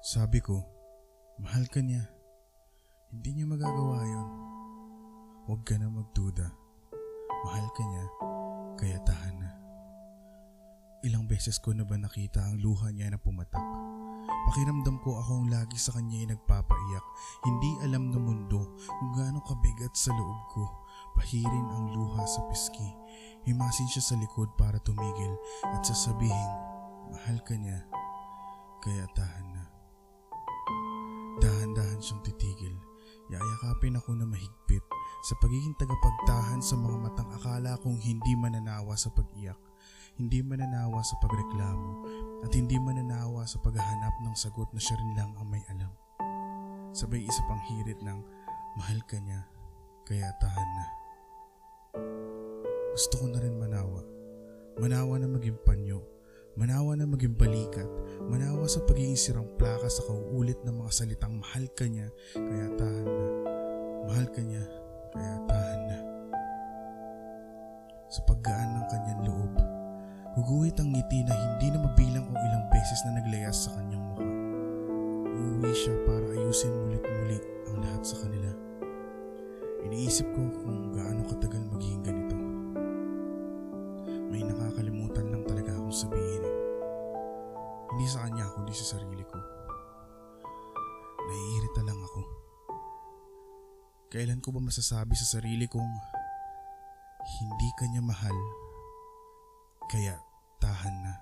Sabi ko, mahal ka niya. Hindi niya magagawa yon. Huwag ka na magduda. Mahal ka niya, kaya tahan na. Ilang beses ko na ba nakita ang luha niya na pumatak? Pakiramdam ko akong lagi sa kanya ay nagpapaiyak. Hindi alam ng mundo kung gaano kabigat sa loob ko. Pahirin ang luha sa piski. Himasin siya sa likod para tumigil at sasabihin, mahal ka niya, kaya tahan Yayakapin ako na mahigpit sa pagiging tagapagtahan sa mga matang akala kong hindi mananawa sa pag-iyak, hindi mananawa sa pagreklamo, at hindi mananawa sa paghahanap ng sagot na siya rin lang ang may alam. Sabay isa pang hirit ng mahal ka niya, kaya tahan na. Gusto ko na rin manawa. Manawa na maging panyo. Manawa na maging balikat. Manawa sa pagiging sirang plaka sa kauulit ng mga salitang mahal ka niya, kaya tahan na. Mahal ka niya, kaya tahan na. Sa paggaan ng kanyang loob, guguhit ang ngiti na hindi na mabilang kung ilang beses na naglayas sa kanyang mukha. Uuwi siya para ayusin mulit-muli ang lahat sa kanila. Iniisip ko kung gaano katagal magiging ganito. May nakakalimutan lang talaga akong sabihin. Hindi sa kanya kundi sa sarili ko. Naiirita lang ako. Kailan ko ba masasabi sa sarili kong hindi kanya mahal? Kaya tahan na.